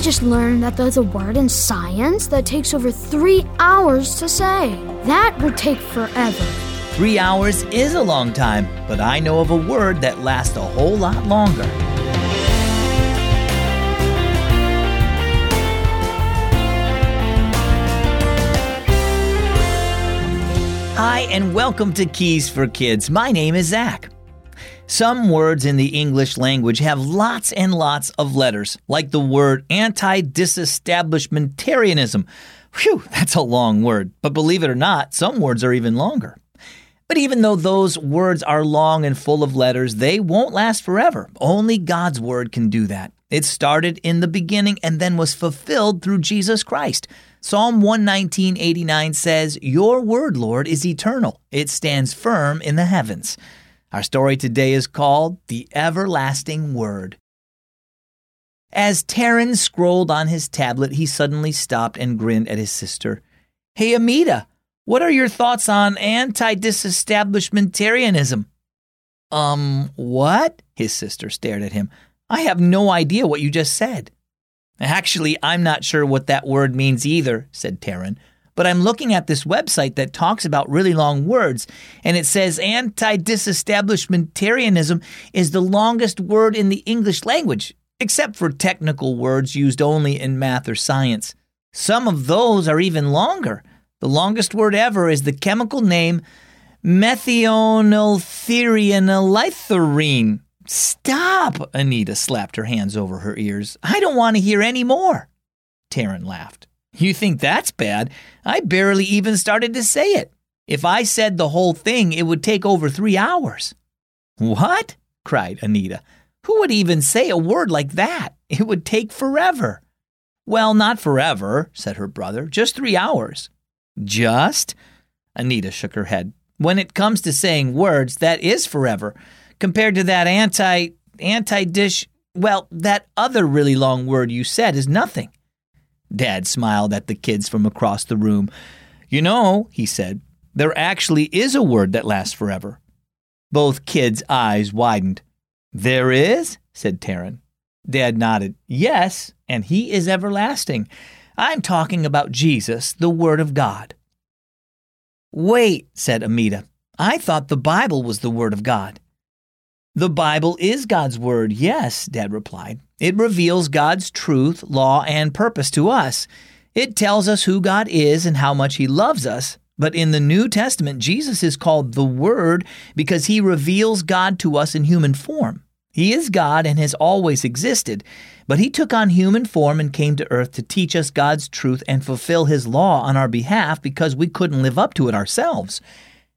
I just learned that there's a word in science that takes over three hours to say. That would take forever. Three hours is a long time, but I know of a word that lasts a whole lot longer. Hi, and welcome to Keys for Kids. My name is Zach. Some words in the English language have lots and lots of letters, like the word anti disestablishmentarianism. Phew, that's a long word, but believe it or not, some words are even longer. But even though those words are long and full of letters, they won't last forever. Only God's word can do that. It started in the beginning and then was fulfilled through Jesus Christ. Psalm 119.89 says, Your word, Lord, is eternal. It stands firm in the heavens. Our story today is called The Everlasting Word. As Taryn scrolled on his tablet, he suddenly stopped and grinned at his sister. Hey, Amita, what are your thoughts on anti disestablishmentarianism? Um, what? His sister stared at him. I have no idea what you just said. Actually, I'm not sure what that word means either, said Taryn. But I'm looking at this website that talks about really long words, and it says anti disestablishmentarianism is the longest word in the English language, except for technical words used only in math or science. Some of those are even longer. The longest word ever is the chemical name methionylthreonylitherine. Stop! Anita slapped her hands over her ears. I don't want to hear any more. Taryn laughed. You think that's bad? I barely even started to say it. If I said the whole thing, it would take over three hours. What? cried Anita. Who would even say a word like that? It would take forever. Well, not forever, said her brother, just three hours. Just? Anita shook her head. When it comes to saying words, that is forever compared to that anti anti dish. Well, that other really long word you said is nothing. Dad smiled at the kids from across the room. You know, he said, there actually is a word that lasts forever. Both kids' eyes widened. There is? said Taryn. Dad nodded. Yes, and he is everlasting. I'm talking about Jesus, the Word of God. Wait, said Amita. I thought the Bible was the Word of God. The Bible is God's Word, yes, Dad replied. It reveals God's truth, law, and purpose to us. It tells us who God is and how much He loves us. But in the New Testament, Jesus is called the Word because He reveals God to us in human form. He is God and has always existed, but He took on human form and came to earth to teach us God's truth and fulfill His law on our behalf because we couldn't live up to it ourselves.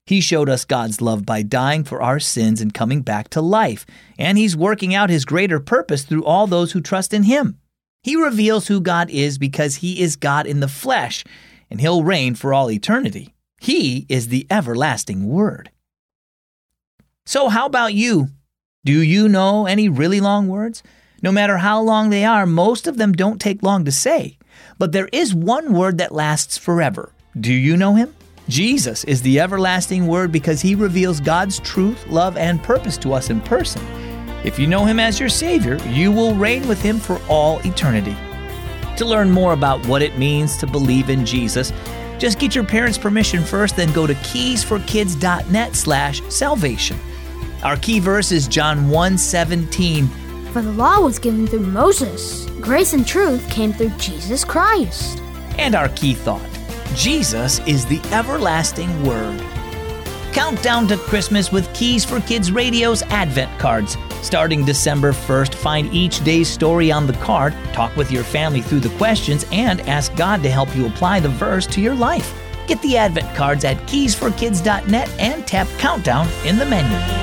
He showed us God's love by dying for our sins and coming back to life, and He's working out His greater purpose through all those who trust in Him. He reveals who God is because He is God in the flesh, and He'll reign for all eternity. He is the everlasting Word. So, how about you? Do you know any really long words? No matter how long they are, most of them don't take long to say. But there is one word that lasts forever. Do you know him? Jesus is the everlasting Word because He reveals God's truth, love, and purpose to us in person. If you know Him as your Savior, you will reign with Him for all eternity. To learn more about what it means to believe in Jesus, just get your parents' permission first, then go to keysforkids.net slash salvation. Our key verse is John 1 17. For the law was given through Moses, grace and truth came through Jesus Christ. And our key thought Jesus is the everlasting Word. Countdown to Christmas with Keys for Kids Radio's Advent cards. Starting December 1st, find each day's story on the card, talk with your family through the questions, and ask God to help you apply the verse to your life. Get the Advent cards at keysforkids.net and tap Countdown in the menu.